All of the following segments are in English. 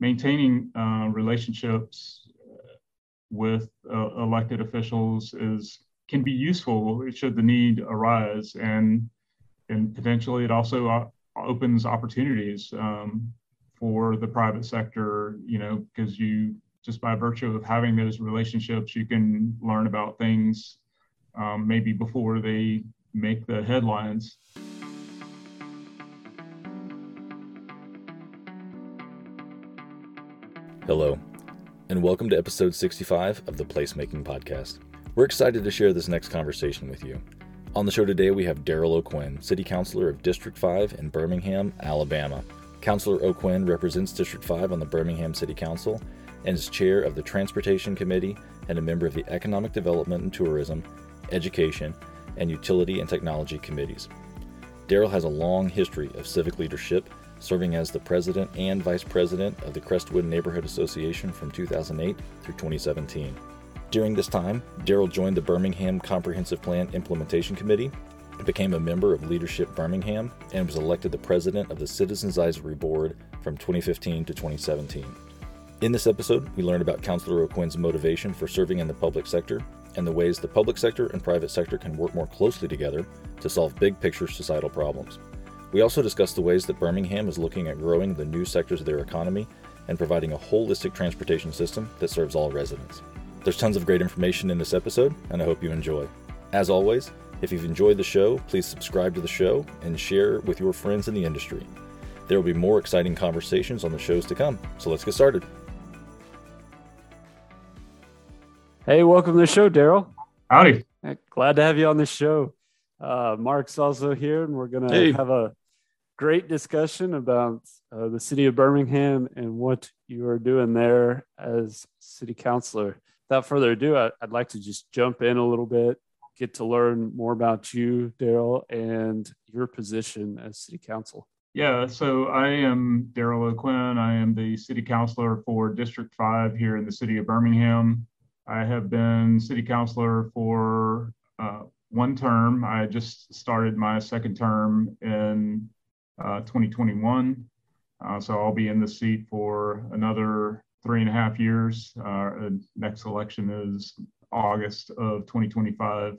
maintaining uh, relationships with uh, elected officials is can be useful should the need arise, and and potentially it also uh, opens opportunities um, for the private sector. You know, because you just by virtue of having those relationships, you can learn about things um, maybe before they make the headlines. Hello, and welcome to episode 65 of the Placemaking Podcast. We're excited to share this next conversation with you. On the show today, we have Darrell O'Quinn, City Councilor of District 5 in Birmingham, Alabama. Councilor O'Quinn represents District 5 on the Birmingham City Council and is chair of the Transportation Committee and a member of the Economic Development and Tourism, Education, and Utility and Technology Committees. Darrell has a long history of civic leadership serving as the president and vice president of the Crestwood Neighborhood Association from 2008 through 2017. During this time, Darrell joined the Birmingham Comprehensive Plan Implementation Committee, became a member of Leadership Birmingham, and was elected the president of the Citizens Advisory Board from 2015 to 2017. In this episode, we learn about Councilor O'Quinn's motivation for serving in the public sector and the ways the public sector and private sector can work more closely together to solve big picture societal problems. We also discuss the ways that Birmingham is looking at growing the new sectors of their economy and providing a holistic transportation system that serves all residents. There's tons of great information in this episode, and I hope you enjoy. As always, if you've enjoyed the show, please subscribe to the show and share with your friends in the industry. There will be more exciting conversations on the shows to come, so let's get started. Hey, welcome to the show, Darrell. Howdy. Glad to have you on the show. Uh, Mark's also here, and we're going to hey. have a great discussion about uh, the city of Birmingham and what you are doing there as city councilor. Without further ado, I, would like to just jump in a little bit, get to learn more about you, Darrell, and your position as city council. Yeah, so I am Darrell O'Quinn. I am the city councilor for District 5 here in the city of Birmingham. I have been city councilor for uh, one term. I just started my second term in 2021. Uh, so I'll be in the seat for another three and a half years. Uh, next election is August of 2025.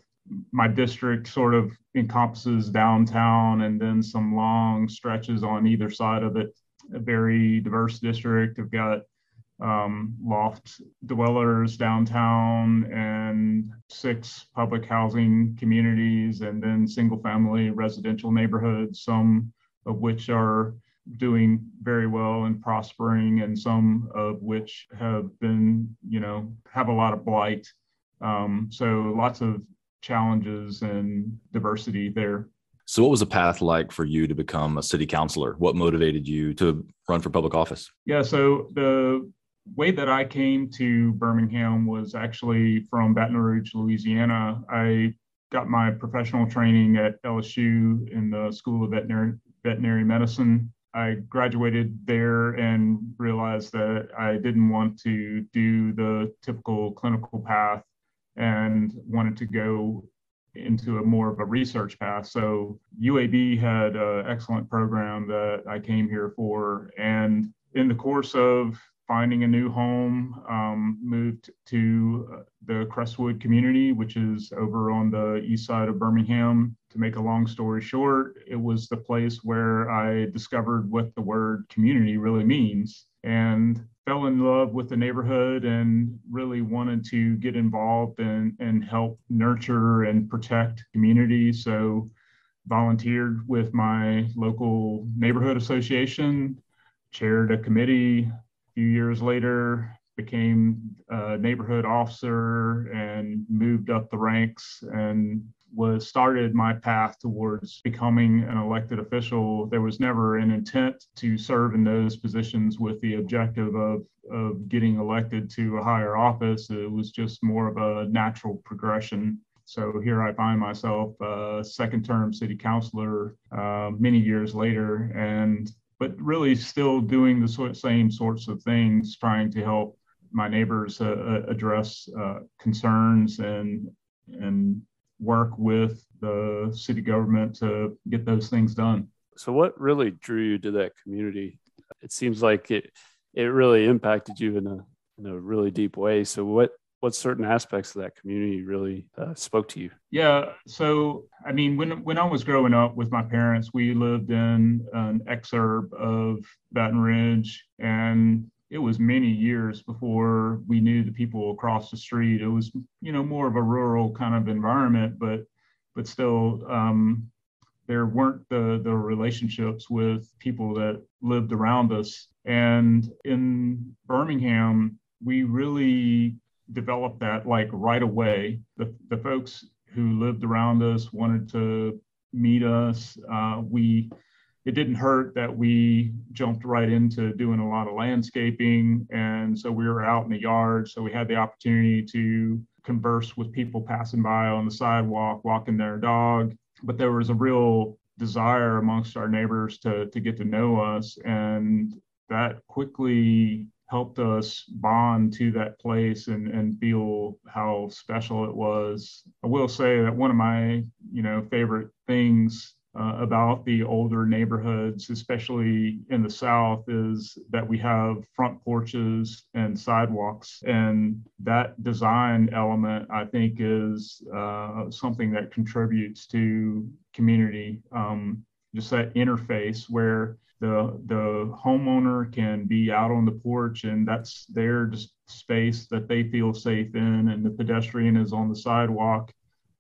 My district sort of encompasses downtown and then some long stretches on either side of it. A very diverse district. I've got um, loft dwellers downtown and six public housing communities and then single family residential neighborhoods, some of which are doing very well and prospering and some of which have been, you know, have a lot of blight. Um, so lots of challenges and diversity there. So, what was the path like for you to become a city councilor? What motivated you to run for public office? Yeah, so the way that I came to Birmingham was actually from Baton Rouge, Louisiana. I got my professional training at LSU in the School of Veterinary, Veterinary Medicine. I graduated there and realized that I didn't want to do the typical clinical path and wanted to go into a more of a research path. So UAB had an excellent program that I came here for. And in the course of finding a new home, um, moved to uh, the Crestwood community, which is over on the east side of Birmingham. To make a long story short, it was the place where I discovered what the word community really means and fell in love with the neighborhood and really wanted to get involved and, and help nurture and protect community. So volunteered with my local neighborhood association, chaired a committee, few years later, became a neighborhood officer and moved up the ranks and was started my path towards becoming an elected official. There was never an intent to serve in those positions with the objective of, of getting elected to a higher office. It was just more of a natural progression. So here I find myself, a second term city councilor uh, many years later, and but really still doing the sort, same sorts of things, trying to help my neighbors uh, uh, address uh, concerns and and work with the city government to get those things done. So, what really drew you to that community? It seems like it it really impacted you in a in a really deep way. So what what certain aspects of that community really uh, spoke to you? Yeah, so I mean, when when I was growing up with my parents, we lived in an exurb of Baton Rouge, and it was many years before we knew the people across the street. It was, you know, more of a rural kind of environment, but but still, um, there weren't the the relationships with people that lived around us. And in Birmingham, we really developed that like right away. The the folks who lived around us wanted to meet us. Uh, we it didn't hurt that we jumped right into doing a lot of landscaping. And so we were out in the yard. So we had the opportunity to converse with people passing by on the sidewalk, walking their dog. But there was a real desire amongst our neighbors to, to get to know us. And that quickly helped us bond to that place and, and feel how special it was. I will say that one of my, you know, favorite things uh, about the older neighborhoods, especially in the South, is that we have front porches and sidewalks. And that design element, I think, is uh, something that contributes to community. Um, just that interface where the the homeowner can be out on the porch and that's their space that they feel safe in and the pedestrian is on the sidewalk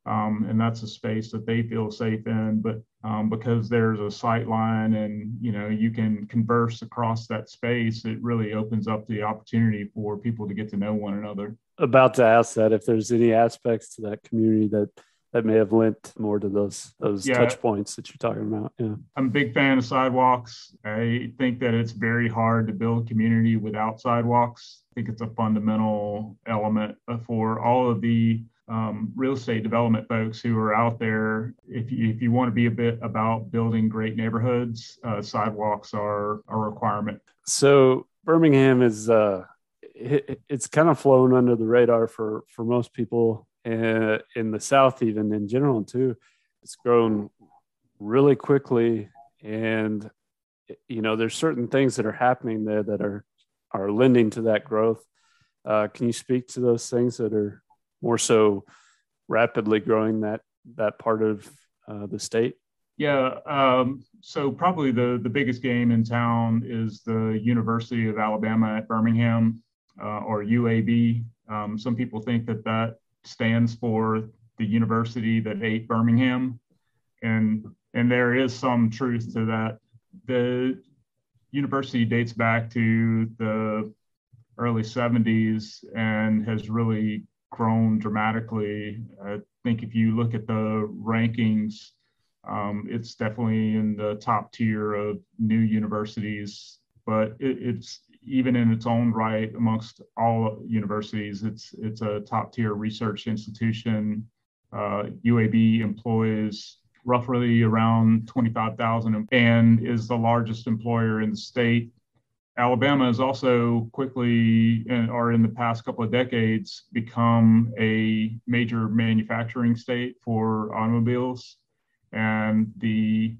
um, and that's a space that they feel safe in. But um, because there's a sight line and you know you can converse across that space, it really opens up the opportunity for people to get to know one another. About to ask that if there's any aspects to that community that that may have lent more to those those yeah. touch points that you're talking about. Yeah, I'm a big fan of sidewalks. I think that it's very hard to build community without sidewalks. I think it's a fundamental element for all of the um, real estate development folks who are out there, if you, if you want to be a bit about building great neighborhoods, uh, sidewalks are a requirement. So Birmingham is uh, it, it's kind of flown under the radar for for most people in the South, even in general too. It's grown really quickly, and you know there's certain things that are happening there that are are lending to that growth. Uh, can you speak to those things that are more so rapidly growing that that part of uh, the state? Yeah, um, so probably the the biggest game in town is the University of Alabama at Birmingham, uh, or UAB. Um, some people think that that stands for the university that ate Birmingham, and and there is some truth to that. The university dates back to the early 70s and has really grown dramatically. I think if you look at the rankings, um, it's definitely in the top tier of new universities, but it, it's even in its own right amongst all universities. It's it's a top tier research institution. Uh, UAB employs roughly around 25,000 and is the largest employer in the state. Alabama has also quickly, or in the past couple of decades, become a major manufacturing state for automobiles. And the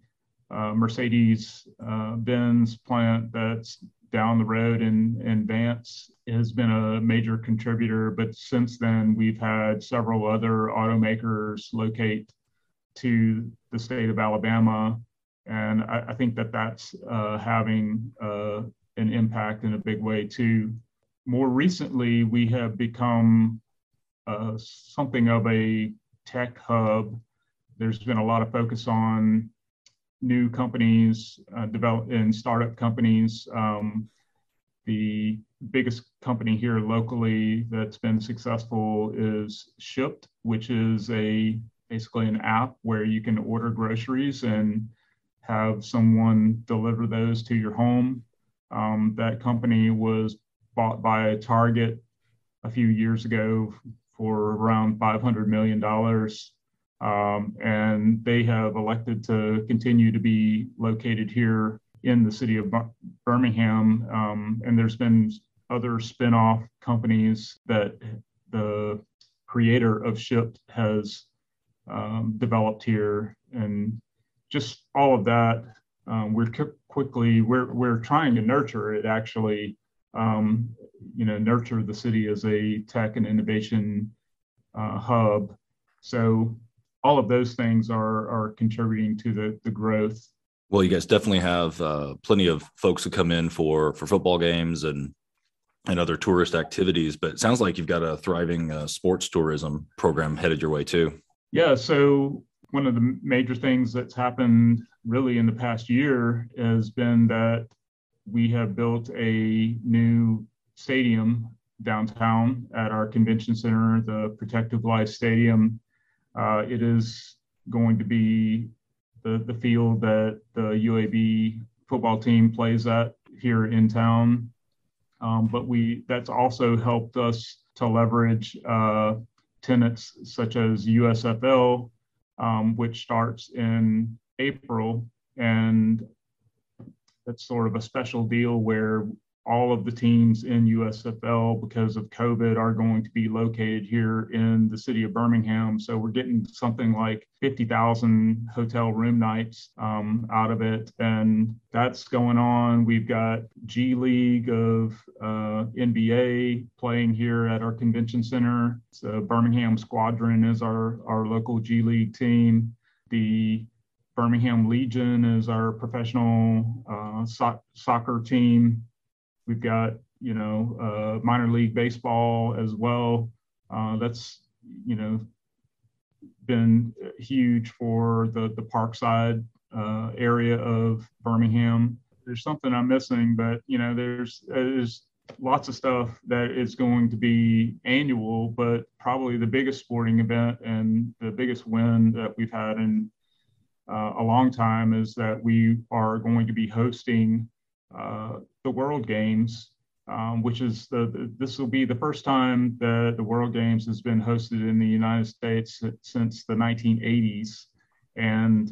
uh, Mercedes uh, Benz plant that's down the road in, in Vance has been a major contributor. But since then, we've had several other automakers locate to the state of Alabama. And I, I think that that's uh, having uh, an impact in a big way too. More recently, we have become uh, something of a tech hub. There's been a lot of focus on new companies, uh, develop and startup companies. Um, the biggest company here locally that's been successful is Shipt, which is a basically an app where you can order groceries and have someone deliver those to your home. Um, that company was bought by Target a few years ago for around $500 million. Um, and they have elected to continue to be located here in the city of Birmingham. Um, and there's been other spin-off companies that the creator of Shipt has um, developed here. And just all of that um, we're quickly we're we're trying to nurture it actually um, you know, nurture the city as a tech and innovation uh, hub. So all of those things are are contributing to the the growth. Well, you guys definitely have uh, plenty of folks who come in for for football games and and other tourist activities. But it sounds like you've got a thriving uh, sports tourism program headed your way too. Yeah. So one of the major things that's happened really in the past year has been that we have built a new stadium downtown at our convention center, the Protective Life Stadium. Uh, it is going to be the, the field that the UAB football team plays at here in town. Um, but we that's also helped us to leverage uh, tenants such as USFL, um, which starts in April, and that's sort of a special deal where all of the teams in USFL because of COVID are going to be located here in the city of Birmingham. So we're getting something like 50,000 hotel room nights um, out of it. And that's going on. We've got G League of uh, NBA playing here at our convention center. So Birmingham Squadron is our, our local G League team. The Birmingham Legion is our professional uh, so- soccer team. We've got, you know, uh, minor league baseball as well. Uh, that's, you know, been huge for the, the Parkside uh, area of Birmingham. There's something I'm missing, but, you know, there's, there's lots of stuff that is going to be annual, but probably the biggest sporting event and the biggest win that we've had in uh, a long time is that we are going to be hosting uh, the World Games, um, which is the, the, this will be the first time that the World Games has been hosted in the United States since the 1980s, and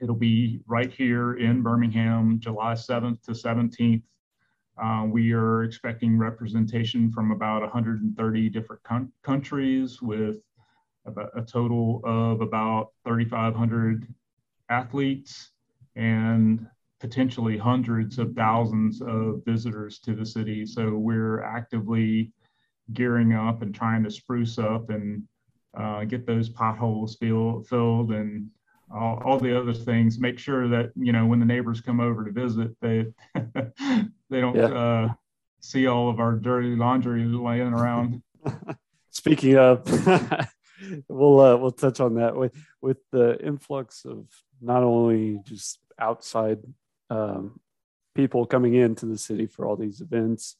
it'll be right here in Birmingham, July 7th to 17th. Uh, we are expecting representation from about 130 different con- countries with a total of about 3,500 athletes and potentially hundreds of thousands of visitors to the city. So we're actively gearing up and trying to spruce up and uh, get those potholes fill, filled and all, all, the other things. Make sure that you know when the neighbors come over to visit, they they don't yeah. uh, see all of our dirty laundry laying around. Speaking of, we'll uh, we'll touch on that with with the influx of not only just outside um, people coming into the city for all these events,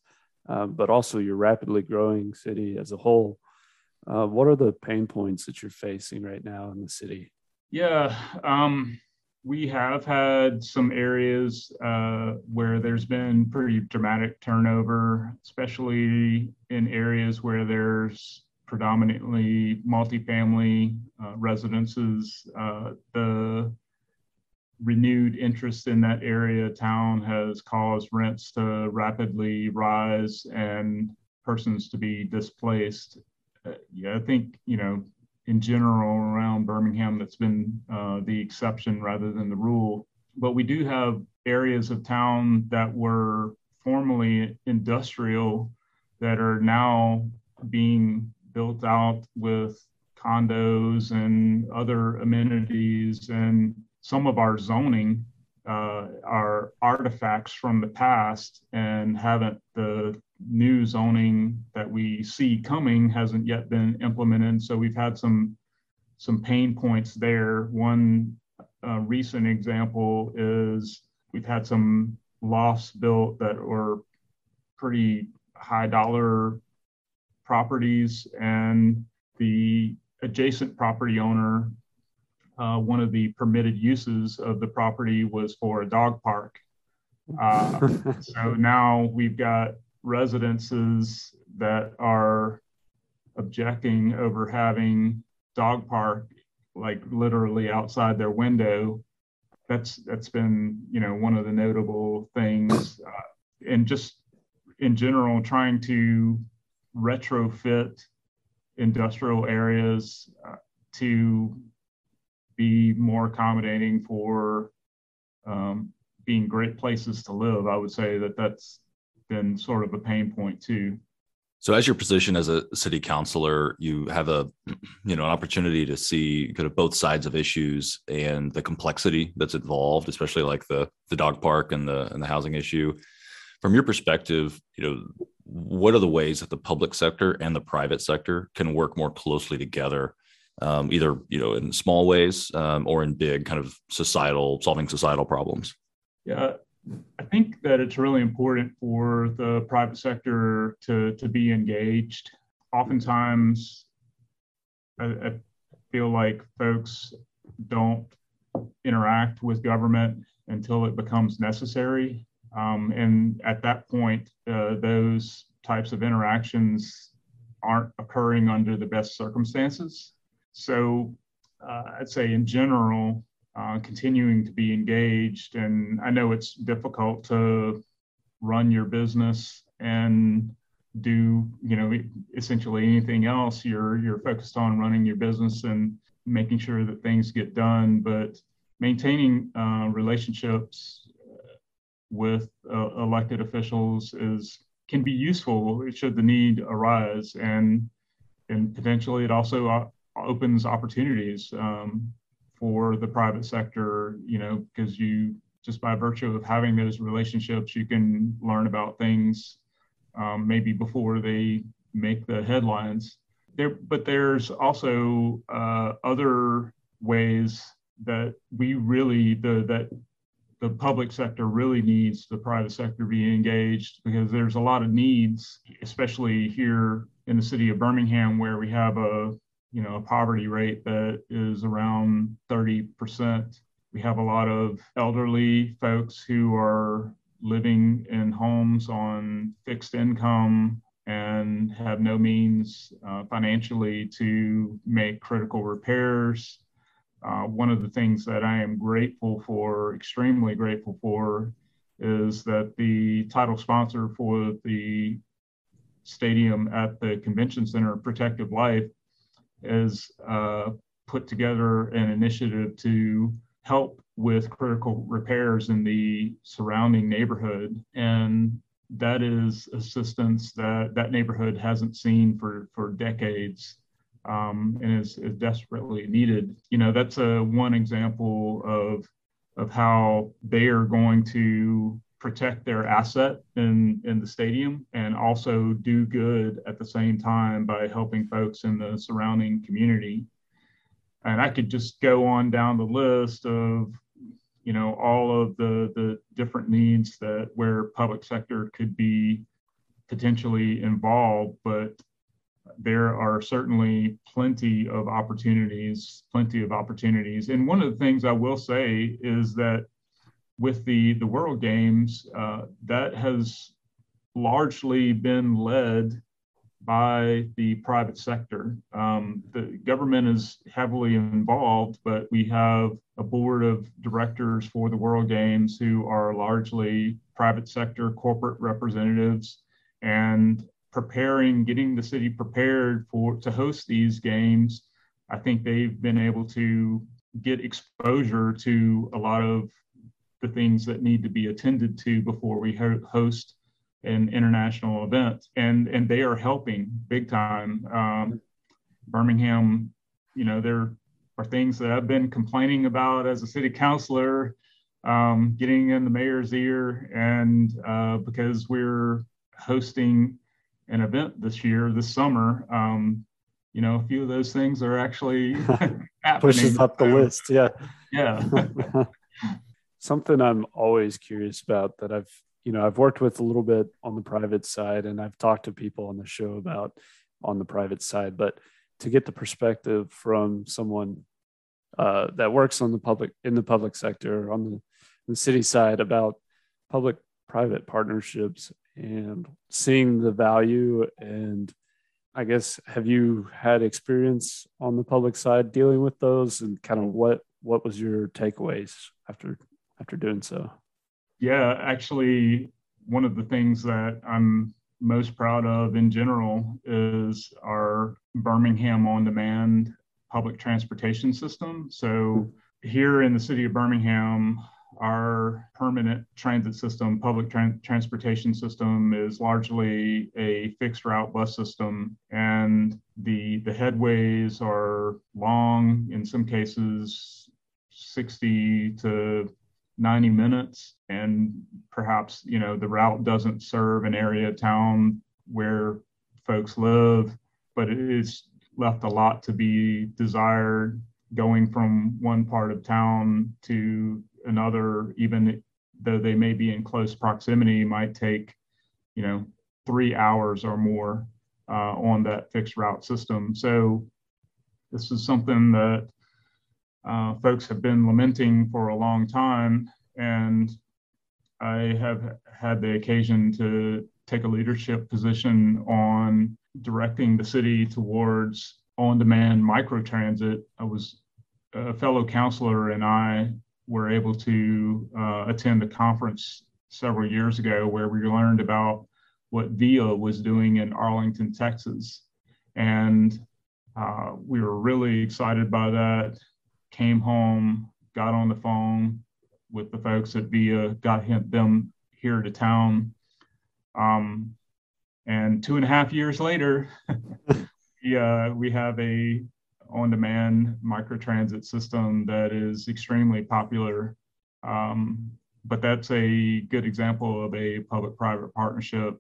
uh, but also your rapidly growing city as a whole. Uh, what are the pain points that you're facing right now in the city? Yeah, um, we have had some areas uh, where there's been pretty dramatic turnover, especially in areas where there's predominantly multifamily uh, residences. Uh, the renewed interest in that area town has caused rents to rapidly rise and persons to be displaced. Uh, yeah, I think, you know, in general around Birmingham, that's been uh, the exception rather than the rule. But we do have areas of town that were formerly industrial that are now being built out with condos and other amenities and some of our zoning uh, are artifacts from the past and haven't the new zoning that we see coming hasn't yet been implemented. So we've had some some pain points there. One uh, recent example is we've had some lofts built that were pretty high dollar properties and the adjacent property owner uh, one of the permitted uses of the property was for a dog park. Uh, so now we've got residences that are objecting over having dog park like literally outside their window. That's that's been you know one of the notable things, uh, and just in general trying to retrofit industrial areas uh, to be more accommodating for um, being great places to live. I would say that that's been sort of a pain point too. So, as your position as a city councilor, you have a you know an opportunity to see kind of both sides of issues and the complexity that's involved, especially like the the dog park and the and the housing issue. From your perspective, you know, what are the ways that the public sector and the private sector can work more closely together, um, either you know in small ways um, or in big kind of societal solving societal problems? Yeah, I think that it's really important for the private sector to, to be engaged. Oftentimes, I, I feel like folks don't interact with government until it becomes necessary. Um, and at that point, uh, those types of interactions aren't occurring under the best circumstances. So uh, I'd say in general, uh, continuing to be engaged. And I know it's difficult to run your business and do you know essentially anything else. You're you're focused on running your business and making sure that things get done, but maintaining uh, relationships with uh, elected officials is can be useful should the need arise and and potentially it also uh, opens opportunities um, for the private sector, you know, because you just by virtue of having those relationships, you can learn about things um, maybe before they make the headlines. There, but there's also uh, other ways that we really the that the public sector really needs the private sector to be engaged because there's a lot of needs, especially here in the city of Birmingham, where we have a you know a poverty rate that is around 30%. We have a lot of elderly folks who are living in homes on fixed income and have no means uh, financially to make critical repairs. Uh, one of the things that I am grateful for, extremely grateful for, is that the title sponsor for the stadium at the convention center, Protective Life, has uh, put together an initiative to help with critical repairs in the surrounding neighborhood. And that is assistance that that neighborhood hasn't seen for, for decades um, and is, is desperately needed. You know, that's a one example of, of how they are going to protect their asset in, in the stadium and also do good at the same time by helping folks in the surrounding community. And I could just go on down the list of, you know, all of the, the different needs that where public sector could be potentially involved, but there are certainly plenty of opportunities, plenty of opportunities. And one of the things I will say is that with the the World Games, uh, that has largely been led by the private sector. Um, the government is heavily involved, but we have a board of directors for the World Games who are largely private sector corporate representatives and preparing, getting the city prepared for to host these games. I think they've been able to get exposure to a lot of the things that need to be attended to before we ho- host an international event, and and they are helping big time. Um, Birmingham, you know, there are things that I've been complaining about as a city councilor, um, getting in the mayor's ear, and uh, because we're hosting an event this year, this summer, um, you know, a few of those things are actually pushes up the list. Yeah, yeah. something I'm always curious about that I've you know I've worked with a little bit on the private side and I've talked to people on the show about on the private side, but to get the perspective from someone uh, that works on the public in the public sector on the, the city side about public private partnerships and seeing the value and I guess have you had experience on the public side dealing with those and kind of what what was your takeaways after after doing so? Yeah, actually, one of the things that I'm most proud of in general is our Birmingham on demand public transportation system. So, here in the city of Birmingham, our permanent transit system, public tra- transportation system, is largely a fixed route bus system, and the the headways are long. In some cases, 60 to 90 minutes, and perhaps you know the route doesn't serve an area of town where folks live, but it is left a lot to be desired going from one part of town to another, even though they may be in close proximity, might take, you know, three hours or more uh, on that fixed route system. So this is something that uh, folks have been lamenting for a long time, and I have had the occasion to take a leadership position on directing the city towards on-demand microtransit. I was a fellow counselor and I were able to uh, attend a conference several years ago where we learned about what VIA was doing in Arlington, Texas. And uh, we were really excited by that. Came home, got on the phone with the folks at VIA, got him, them here to town. Um, and two and a half years later, yeah, we have a on-demand microtransit system that is extremely popular. Um, but that's a good example of a public-private partnership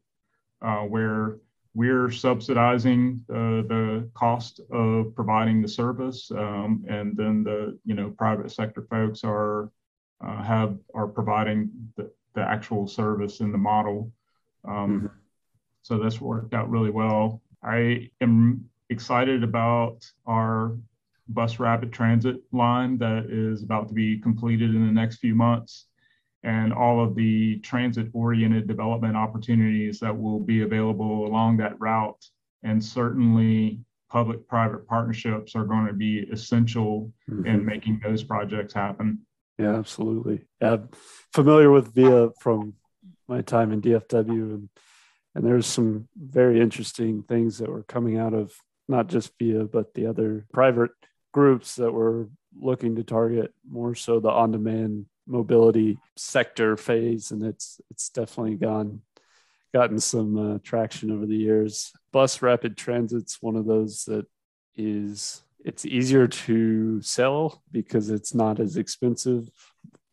uh, where we're subsidizing the, the cost of providing the service, um, and then the you know private sector folks are uh, have are providing the, the actual service in the model. Um, mm-hmm. So that's worked out really well. I am excited about our bus rapid transit line that is about to be completed in the next few months and all of the transit oriented development opportunities that will be available along that route. And certainly, public private partnerships are going to be essential mm-hmm. in making those projects happen. Yeah, absolutely. I'm familiar with VIA from my time in DFW, and and there's some very interesting things that were coming out of not just VIA, but the other private groups that were looking to target more so the on-demand mobility sector phase, and it's it's definitely gone gotten some uh, traction over the years. Bus rapid transit's one of those that is it's easier to sell because it's not as expensive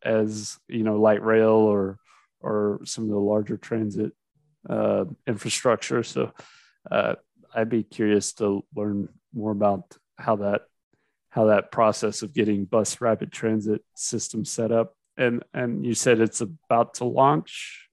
as you know light rail or or some of the larger transit uh, infrastructure. So uh, I'd be curious to learn more about how that how that process of getting bus rapid transit system set up. And and you said it's about to launch.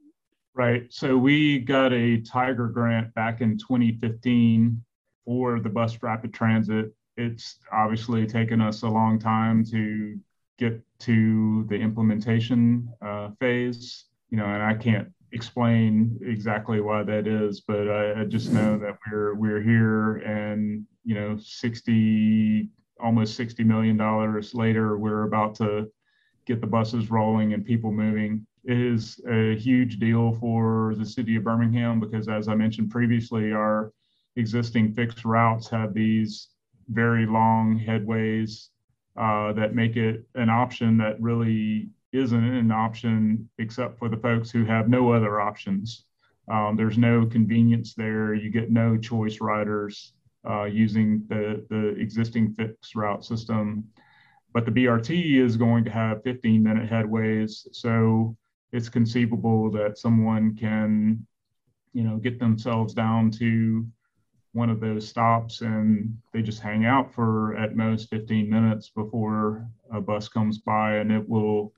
Right. So we got a Tiger grant back in 2015 for the bus rapid transit. It's obviously taken us a long time to get to the implementation uh, phase. You know, and I can't explain exactly why that is, but I, I, just know that we're we're here, and you know, sixty almost sixty million dollars later, we're about to get the buses rolling and people moving. Is a huge deal for the city of Birmingham because, as I mentioned previously, our existing fixed routes have these very long headways uh, that make it an option that really isn't an option except for the folks who have no other options. Um, there's no convenience there. You get no choice riders uh, using the, the existing fixed route system. But the BRT is going to have 15 minute headways. So it's conceivable that someone can, you know, get themselves down to one of those stops and they just hang out for at most 15 minutes before a bus comes by and it will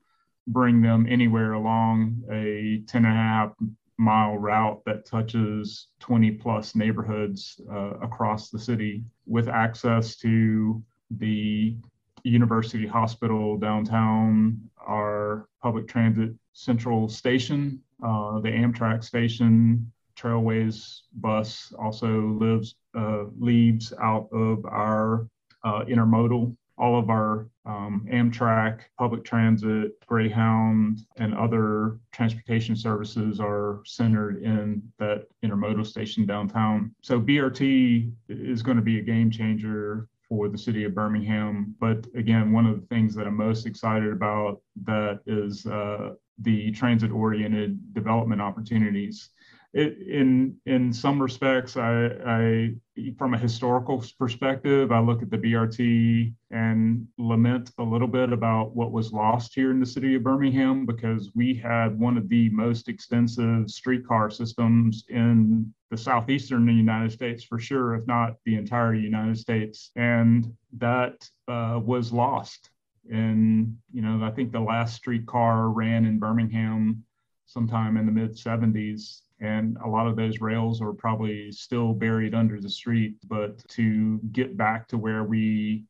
bring them anywhere along a 10 and a half mile route that touches 20 plus neighborhoods uh, across the city with access to the university hospital downtown, our public transit central station, uh, the Amtrak station, Trailways bus also lives uh, leaves out of our uh, intermodal all of our um, Amtrak, public transit, Greyhound, and other transportation services are centered in that intermodal station downtown. So BRT is going to be a game changer for the city of Birmingham. But again, one of the things that I'm most excited about that is uh, the transit oriented development opportunities it, in in some respects, I, I from a historical perspective, I look at the BRT and lament a little bit about what was lost here in the city of Birmingham because we had one of the most extensive streetcar systems in the southeastern United States for sure, if not the entire United States, and that uh, was lost. And you know, I think the last streetcar ran in Birmingham sometime in the mid 70s and a lot of those rails are probably still buried under the street. But to get back to where we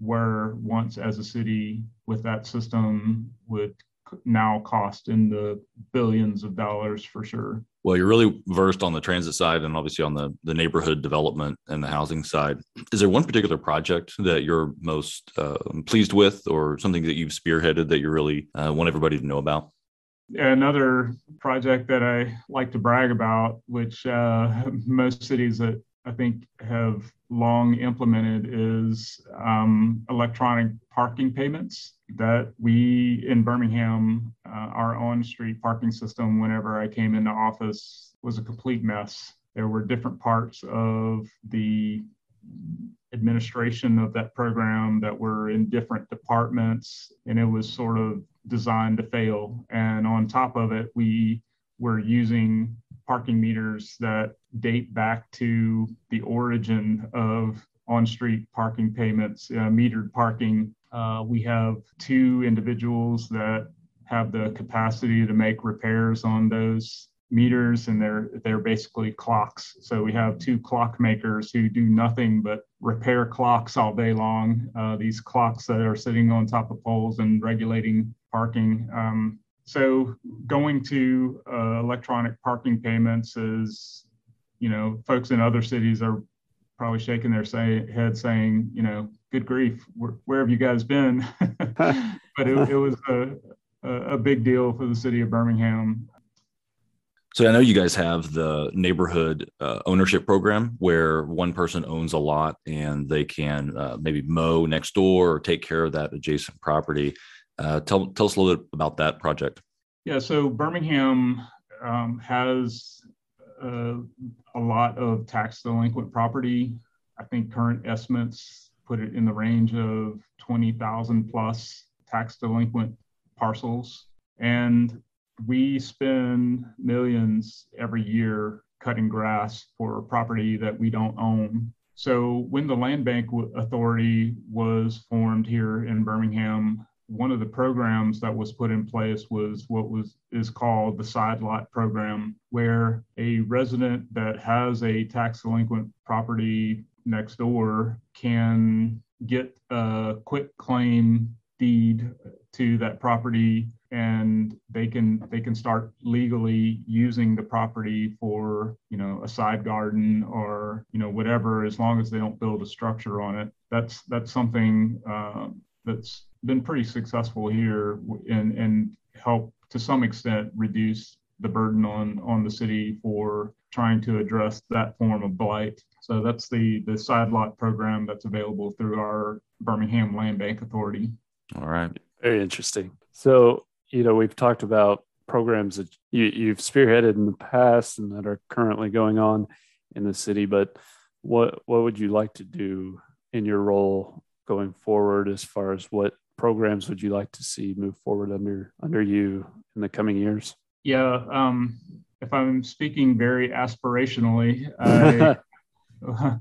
were once as a city with that system would now cost in the billions of dollars for sure. Well, you're really versed on the transit side and obviously on the, the neighborhood development and the housing side. Is there one particular project that you're most uh, pleased with or something that you've spearheaded that you really uh, want everybody to know about? Another project that I like to brag about, which uh, most cities that I think have long implemented, is um, electronic parking payments. That we in Birmingham, uh, our on street parking system, whenever I came into office, was a complete mess. There were different parts of the administration of that program that were in different departments, and it was sort of designed to fail. And on top of it, we were using parking meters that date back to the origin of on street parking payments, uh, metered parking. Uh, we have two individuals that have the capacity to make repairs on those meters and they're they're basically clocks. So we have two clock makers who do nothing but repair clocks all day long. Uh, these clocks that are sitting on top of poles and regulating parking. Um, so going to uh, electronic parking payments is you know folks in other cities are probably shaking their say, head saying you know good grief where, where have you guys been? But it, it was a, a big deal for the city of birmingham so I know you guys have the neighborhood uh, ownership program where one person owns a lot and they can uh, maybe mow next door or take care of that adjacent property. Uh, tell tell us a little bit about that project. Yeah, so Birmingham um, has uh, a lot of tax delinquent property. I think current estimates put it in the range of twenty thousand plus tax delinquent parcels, and we spend millions every year cutting grass for property that we don't own. So when the Land Bank Authority was formed here in Birmingham, one of the programs that was put in place was what was is called the side lot program, where a resident that has a tax delinquent property next door can get a quitclaim deed to that property and they can they can start legally using the property for you know a side garden or you know whatever as long as they don't build a structure on it. That's that's something uh, that's been pretty successful here and and help to some extent reduce the burden on on the city for trying to address that form of blight. So that's the the side lot program that's available through our birmingham land bank authority. All right. Very interesting. So you know, we've talked about programs that you, you've spearheaded in the past and that are currently going on in the city, but what what would you like to do in your role going forward as far as what programs would you like to see move forward under under you in the coming years? Yeah, um, if I'm speaking very aspirationally, I,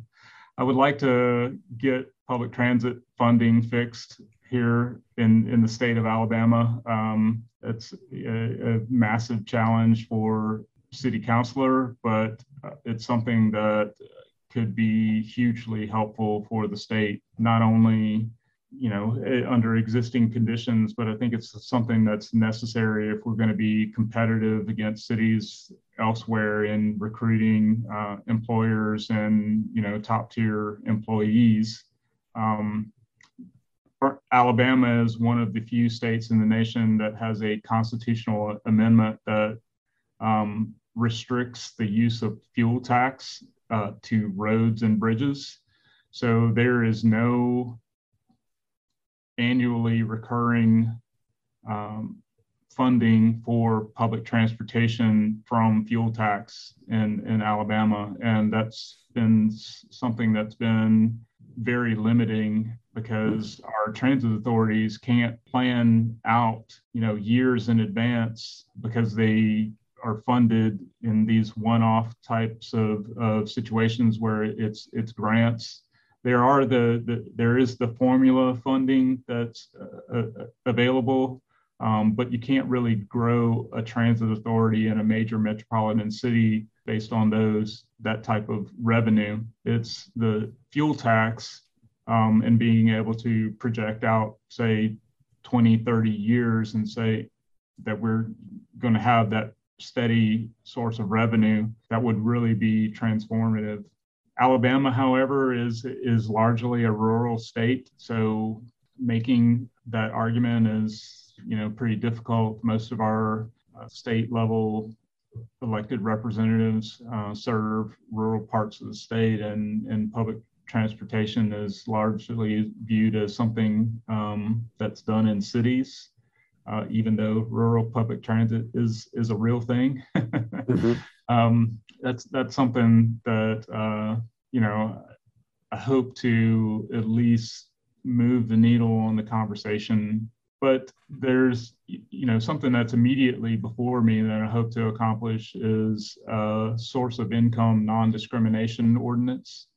I would like to get public transit funding fixed here in, in the state of Alabama. Um, it's a, a, massive challenge for city councilor, but uh, it's something that could be hugely helpful for the state, not only you know eh, under existing conditions but i think it's something that's necessary if we're going to be competitive against cities elsewhere in recruiting uh, employers and you know top tier employees um, Alabama is one of the few states in the nation that has a constitutional amendment that um, restricts the use of fuel tax uh, to roads and bridges. So there is no annually recurring um, funding for public transportation from fuel tax in, in Alabama. And that's been something that's been very limiting because our transit authorities can't plan out, you know, years in advance because they are funded in these one-off types of, of situations where it's it's grants. There are the, the there is the formula funding that's uh, uh available um, but you can't really grow a transit authority in a major metropolitan city based on those that type of revenue. It's the fuel tax um, and being able to project out, say, 20, 30 years and say that we're going to have that steady source of revenue that would really be transformative. Alabama, however, is is largely a rural state, so making that argument is you know pretty difficult. Most of our uh, state level elected representatives uh, serve rural parts of the state, and and public transportation is largely viewed as something um, that's done in cities. Uh, even though rural public transit is is a real thing, mm-hmm. um, that's that's something that uh, you know I hope to at least move the needle on the conversation but there's you know something that's immediately before me that I hope to accomplish is a source of income non-discrimination ordinance.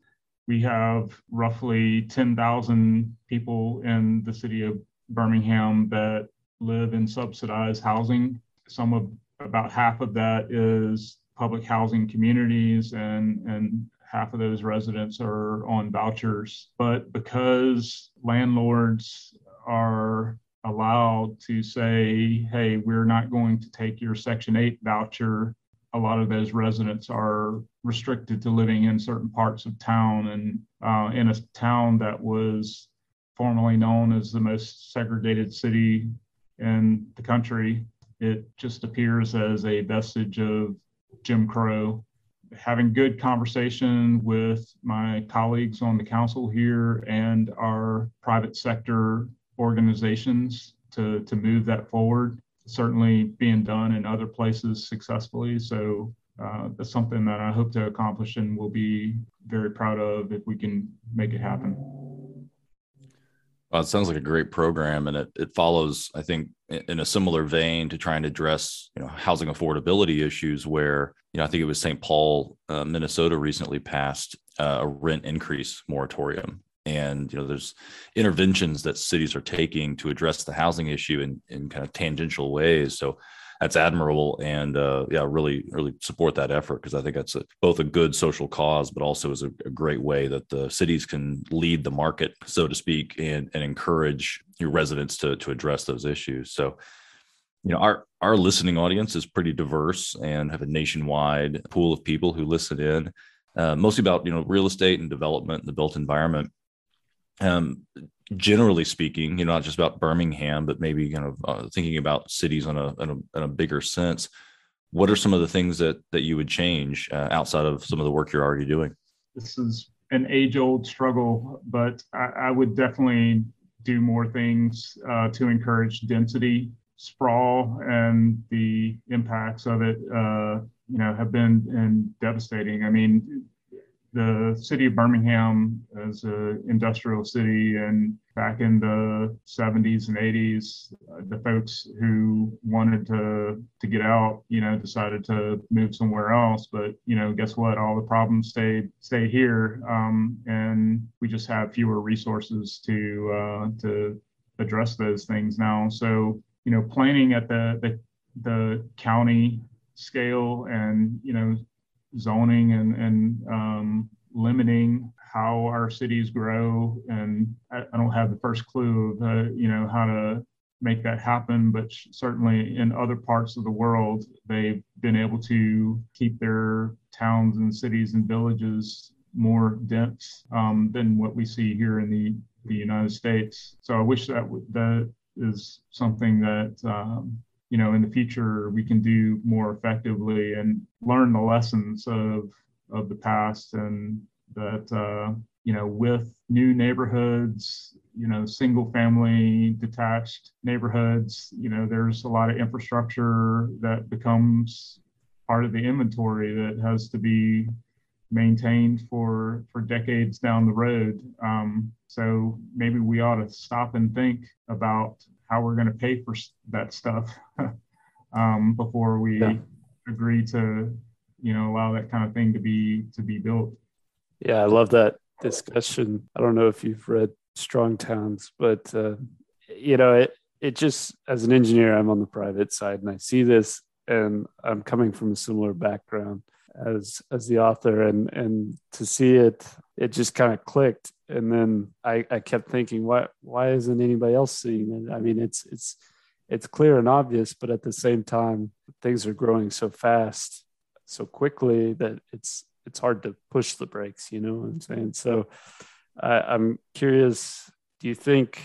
We have roughly 10,000 people in the city of Birmingham that live in subsidized housing. Some of about half of that is public housing communities and and half of those residents are on vouchers. But because landlords are allowed to say, hey, we're not going to take your Section 8 voucher. A lot of those residents are restricted to living in certain parts of town and uh, in a town that was formerly known as the most segregated city in the country. It just appears as a vestige of Jim Crow. Having good conversation with my colleagues on the council here and our private sector organizations to, to move that forward. Certainly being done in other places successfully. So uh, that's something that I hope to accomplish and will be very proud of if we can make it happen. Well, it sounds like a great program, and it, it follows, I think, in a similar vein to trying to address, you know, housing affordability issues. Where, you know, I think it was St. Paul, uh, Minnesota, recently passed uh, a rent increase moratorium, and you know there's interventions that cities are taking to address the housing issue in, in kind of tangential ways. So that's admirable and uh, yeah really really support that effort because i think that's a, both a good social cause but also is a, a, great way that the cities can lead the market so to speak and, and encourage your residents to, to address those issues. So you know our our listening audience is pretty diverse and have a nationwide pool of people who listen in uh, mostly about you know real estate and development and the built environment um, generally speaking, you know, not just about Birmingham, but maybe kind of uh, thinking about cities on a, in a, a bigger sense. What are some of the things that that you would change uh, outside of some of the work you're already doing? This is an age-old struggle, but I, I would definitely do more things uh, to encourage density. Sprawl and the impacts of it, uh, you know, have been devastating. I mean, the city of Birmingham as an industrial city and back in the 70s and 80s uh, the folks who wanted to to get out you know decided to move somewhere else. But you know guess what? All the problems stayed stay here um, and we just have fewer resources to uh, to address those things now. So you know planning at the the, the county scale and you know zoning and, and um, limiting how our cities grow. And I, I don't have the first clue of, uh, you know, how to make that happen, but certainly in other parts of the world, they've been able to keep their towns and cities and villages more dense um, than what we see here in the, the United States. So I wish that that is something that um, you know in the future we can do more effectively and learn the lessons of of the past and that uh, you know, with new neighborhoods, you know, single family detached neighborhoods, you know, there's a lot of infrastructure that becomes part of the inventory that has to be maintained for for decades down the road. Um, so maybe we ought to stop and think about how we're going to pay for that stuff um, before we yeah. agree to, you know, allow that kind of thing to be to be built. Yeah, I love that discussion. I don't know if you've read Strong Towns, but uh, you know, it it just as an engineer, I'm on the private side, and I see this, and I'm coming from a similar background as as the author and and to see it it just kind of clicked and then I, I kept thinking why why isn't anybody else seeing it i mean it's it's it's clear and obvious but at the same time things are growing so fast so quickly that it's it's hard to push the brakes you know what i'm saying so I, i'm curious do you think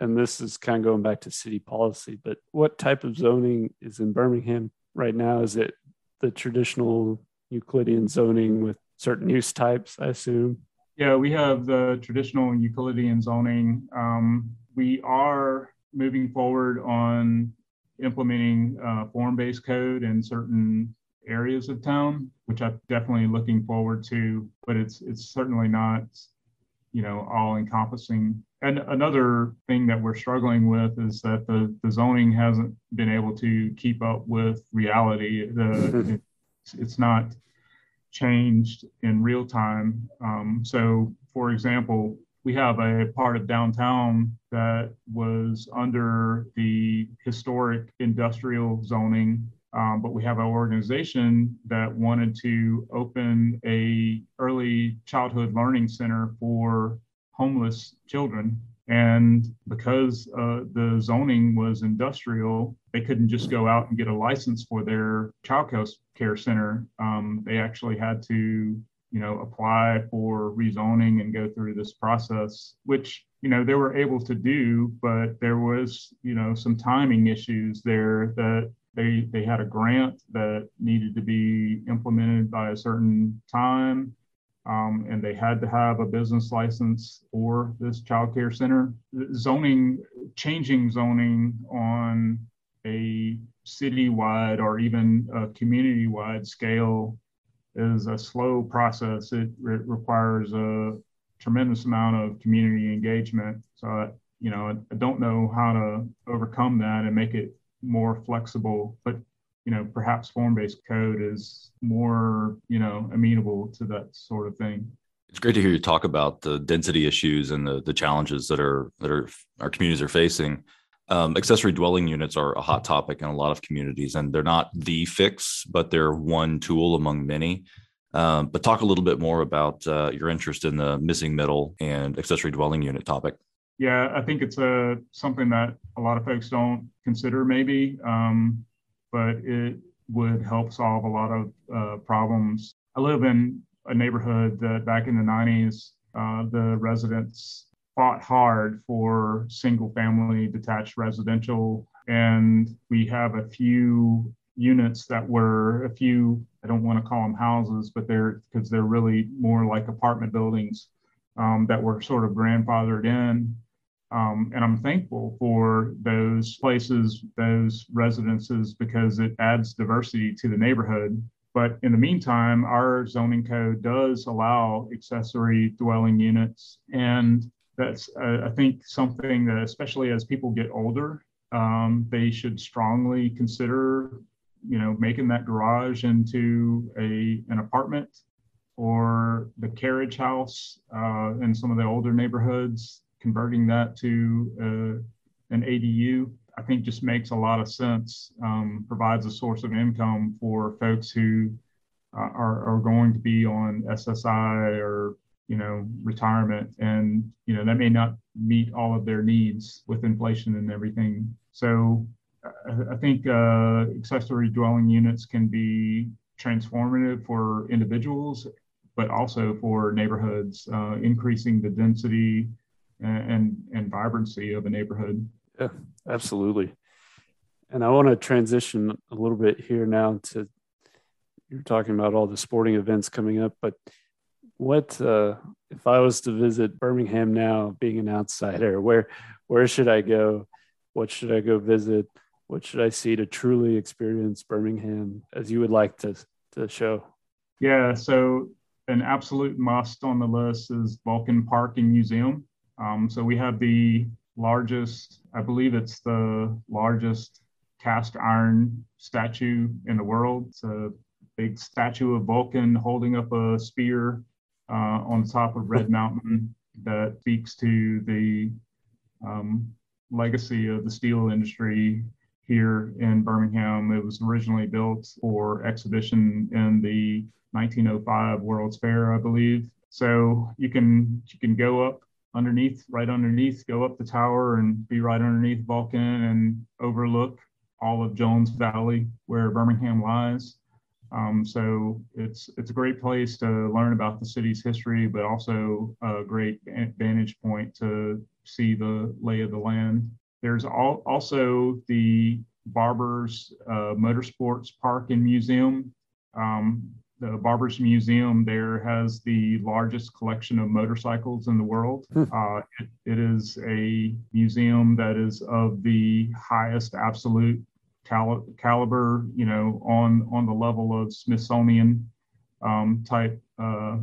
and this is kind of going back to city policy but what type of zoning is in birmingham right now is it the traditional Euclidean zoning with certain use types, I assume. Yeah, we have the traditional Euclidean zoning. Um, we are moving forward on implementing uh, form-based code in certain areas of town, which I'm definitely looking forward to. But it's it's certainly not, you know, all-encompassing. And another thing that we're struggling with is that the the zoning hasn't been able to keep up with reality. The it's, it's not changed in real time. Um, so, for example, we have a part of downtown that was under the historic industrial zoning, um, but we have an organization that wanted to open a early childhood learning center for homeless children and because uh, the zoning was industrial, they couldn't just go out and get a license for their child care center. Um, they actually had to, you know, apply for rezoning and go through this process, which you know they were able to do, but there was, you know, some timing issues there that they they had a grant that needed to be implemented by a certain time um, and they had to have a business license for this child care center. Zoning, changing zoning on a citywide or even a community-wide scale is a slow process. It, requires a tremendous amount of community engagement. So, I, you know, I don't know how to overcome that and make it more flexible, but you know, perhaps form-based code is more, you know, amenable to that sort of thing. It's great to hear you talk about the density issues and the, the challenges that are that are our communities are facing. Um, accessory dwelling units are a hot topic in a lot of communities, and they're not the fix, but they're one tool among many. Um, but talk a little bit more about uh, your interest in the missing middle and accessory dwelling unit topic. Yeah, I think it's a uh, something that a lot of folks don't consider. Maybe um, but it would help solve a lot of uh, problems. I live in a neighborhood that back in the 90s, uh, the residents fought hard for single family detached residential. And we have a few units that were a few, I don't want to call them houses, but they're because they're really more like apartment buildings um, that were sort of grandfathered in. Um, and I'm thankful for those places, those residences, because it adds diversity to the neighborhood. But in the meantime, our zoning code does allow accessory dwelling units. And that's, uh, I think, something that, especially as people get older, um, they should strongly consider, you know, making that garage into a, an apartment or the carriage house uh, in some of the older neighborhoods converting that to uh, an ADU, I think just makes a lot of sense, um, provides a source of income for folks who uh, are, are going to be on SSI or, you know, retirement. And, you know, that may not meet all of their needs with inflation and everything. So I, I think uh, accessory dwelling units can be transformative for individuals, but also for neighborhoods, uh, increasing the density and and vibrancy of a neighborhood. Yeah, absolutely. And I want to transition a little bit here now to you're talking about all the sporting events coming up, but what uh, if I was to visit Birmingham now, being an outsider? Where where should I go? What should I go visit? What should I see to truly experience Birmingham as you would like to to show? Yeah, so an absolute must on the list is Vulcan Park and Museum. Um, so we have the largest, I believe it's the largest cast iron statue in the world. It's a big statue of Vulcan holding up a spear uh, on top of Red Mountain that speaks to the um, legacy of the steel industry here in Birmingham. It was originally built for exhibition in the 1905 World's Fair, I believe. So you can you can go up underneath, right underneath, go up the tower and be right underneath Vulcan and overlook all of Jones Valley where Birmingham lies. Um, so it's it's a great place to learn about the city's history, but also a great vantage point to see the lay of the land. There's also the Barbers uh, Motorsports Park and Museum. Um, the Barbers Museum there has the largest collection of motorcycles in the world. Hmm. Uh, it, it is a museum that is of the highest absolute cal- caliber, you know, on on the level of Smithsonian um, type uh,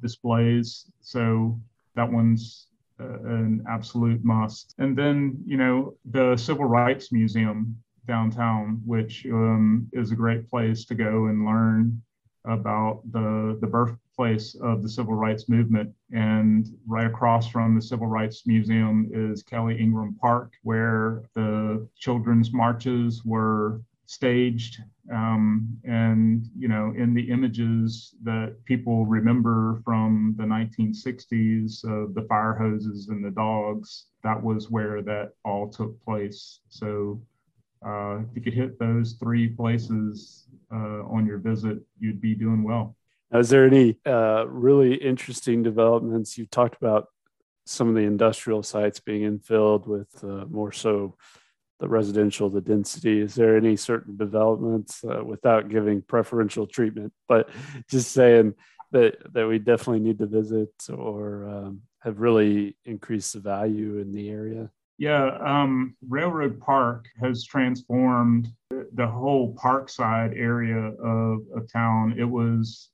displays. So that one's uh, an absolute must. And then, you know, the Civil Rights Museum downtown, which um, is a great place to go and learn about the the birthplace of the civil rights movement. And right across from the Civil Rights Museum is Kelly Ingram Park, where the children's marches were staged. Um, and, you know, in the images that people remember from the 1960s of the fire hoses and the dogs, that was where that all took place. So uh, if you could hit those three places uh, on your visit, you'd be doing well. Now, is there any uh, really interesting developments? You talked about some of the industrial sites being infilled with uh, more so the residential, the density. Is there any certain developments uh, without giving preferential treatment, but just saying that that we definitely need to visit or um, have really increased the value in the area? Yeah, um, Railroad Park has transformed the whole Parkside area of, of town. It was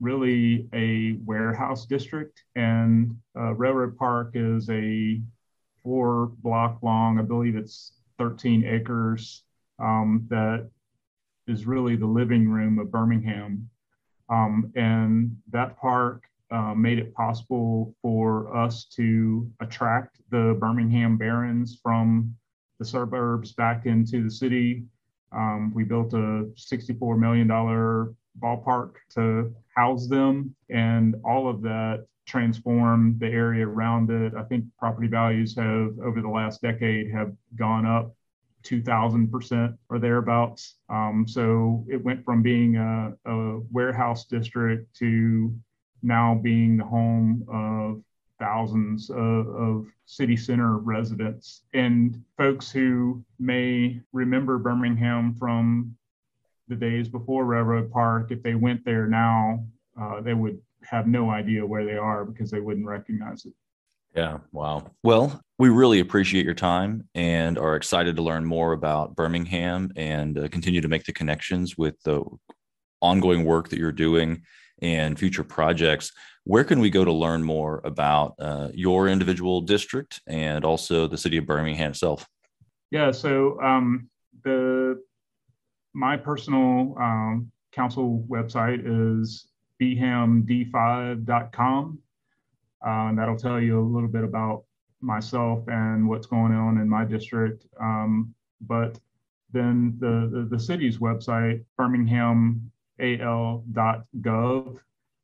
really a warehouse district, and uh, Railroad Park is a four block long, I believe it's 13 acres, um, that is really the living room of Birmingham. Um, and that park uh, made it possible for us to attract the Birmingham Barons from the suburbs back into the city. Um, we built a $64 million ballpark to house them, and all of that transformed the area around it. I think property values have, over the last decade, have gone up 2000% or thereabouts. Um, so it went from being a, a warehouse district to now being the home of thousands of, of, city center residents and folks who may remember Birmingham from the days before Railroad Park. If they went there now, uh, they would have no idea where they are because they wouldn't recognize it. Yeah, wow. Well, we really appreciate your time and are excited to learn more about Birmingham and uh, continue to make the connections with the ongoing work that you're doing and future projects, where can we go to learn more about uh, your individual district and also the city of Birmingham itself? Yeah, so um, the my personal um, council website is bhamd5.com. Uh, and that'll tell you a little bit about myself and what's going on in my district. Um, but then the, the, the city's website, Birmingham al.gov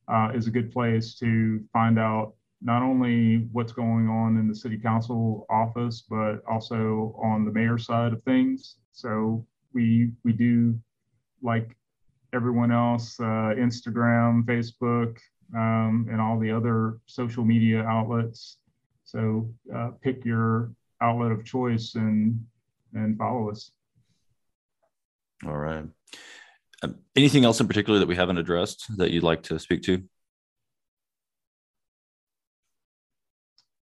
uh, is a good place to find out not only what's going on in the city council office, but also on the mayor side of things. So we we do like everyone else, uh, Instagram, Facebook, um, and all the other social media outlets. So uh, pick your outlet of choice and and follow us. All right. Um, anything else in particular that we haven't addressed that you'd like to speak to?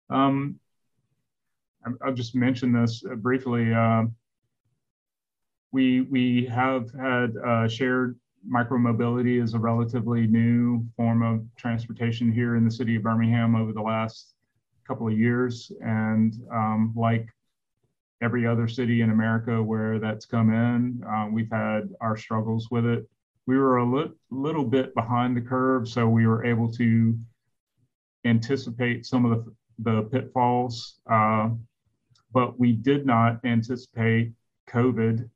Um, I'll just mention this uh, briefly. Uh, we we have had uh, shared micromobility is a relatively new form of transportation here in the city of Birmingham over the last couple of years, and um, like every other city in America where that's come in, uh, we've had our struggles with it. We were a li- little bit behind the curve, so we were able to anticipate some of the, the pitfalls, uh, but we did not anticipate COVID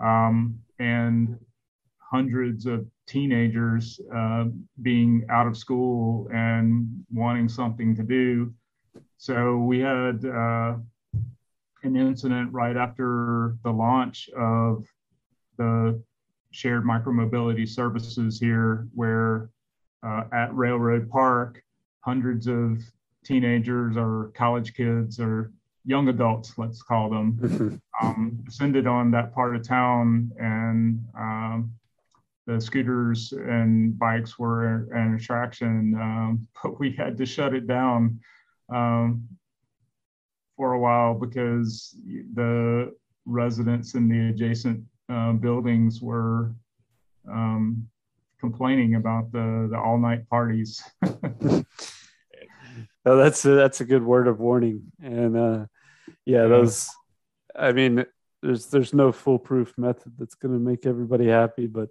um, and hundreds of teenagers uh, being out of school and wanting something to do. So we had uh, an incident right after the launch of the shared micromobility services here, where uh, at Railroad Park, hundreds of teenagers or college kids or young adults, let's call them, mm-hmm. um, descended on that part of town, and um, the scooters and bikes were an attraction, um, but we had to shut it down um, for a while because the residents in the adjacent uh, buildings were um, complaining about the the all night parties. oh, that's a, that's a good word of warning, and uh, yeah, those. I mean, there's there's no foolproof method that's going to make everybody happy, but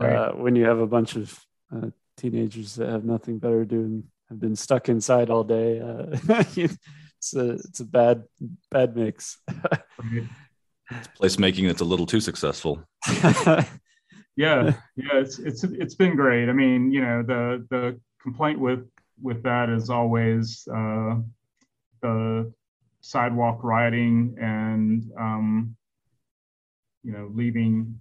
uh, right. when you have a bunch of uh, teenagers that have nothing better to do and have been stuck inside all day, uh, it's a it's a bad bad mix. it's placemaking that's a little too successful. yeah, yeah, it's it's it's been great. I mean, you know, the the complaint with with that is always uh, the sidewalk riding and um, you know leaving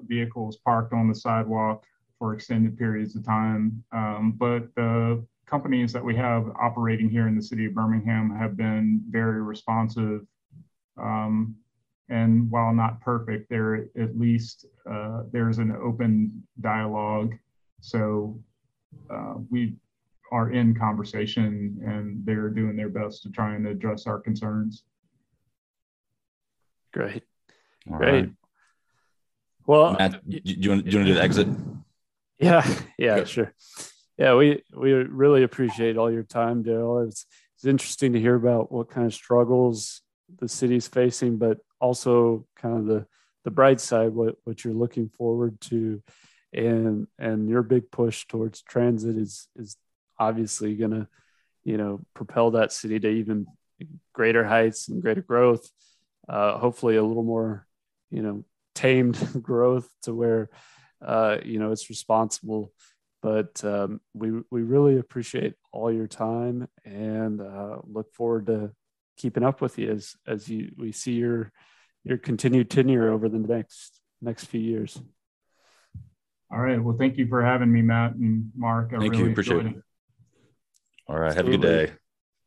vehicles parked on the sidewalk for extended periods of time. Um, but the companies that we have operating here in the city of Birmingham have been very responsive. Um, and while not perfect, there at least uh, there's an open dialogue. So uh, we are in conversation and they're doing their best to try and address our concerns. Great. All Great. Right. Well, Matt, do you, want, do you want to do the exit? Yeah. Yeah, Good. sure. Yeah, we, we really appreciate all your time, Darrell. It's, it's interesting to hear about what kind of struggles the city's facing, but also kind of the, the bright side, what, what you're looking forward to and and your big push towards transit is is obviously going to, you know, propel that city to even greater heights and greater growth. Uh, hopefully, a little more, you know, tamed growth to where, uh, you know, it's responsible. But um, we we really appreciate all your time and uh, look forward to keeping up with you as as you we see your your continued tenure over the next next few years. All right. Well, thank you for having me, Matt and Mark. I thank really you. Appreciate it. it. All right. Have a good day.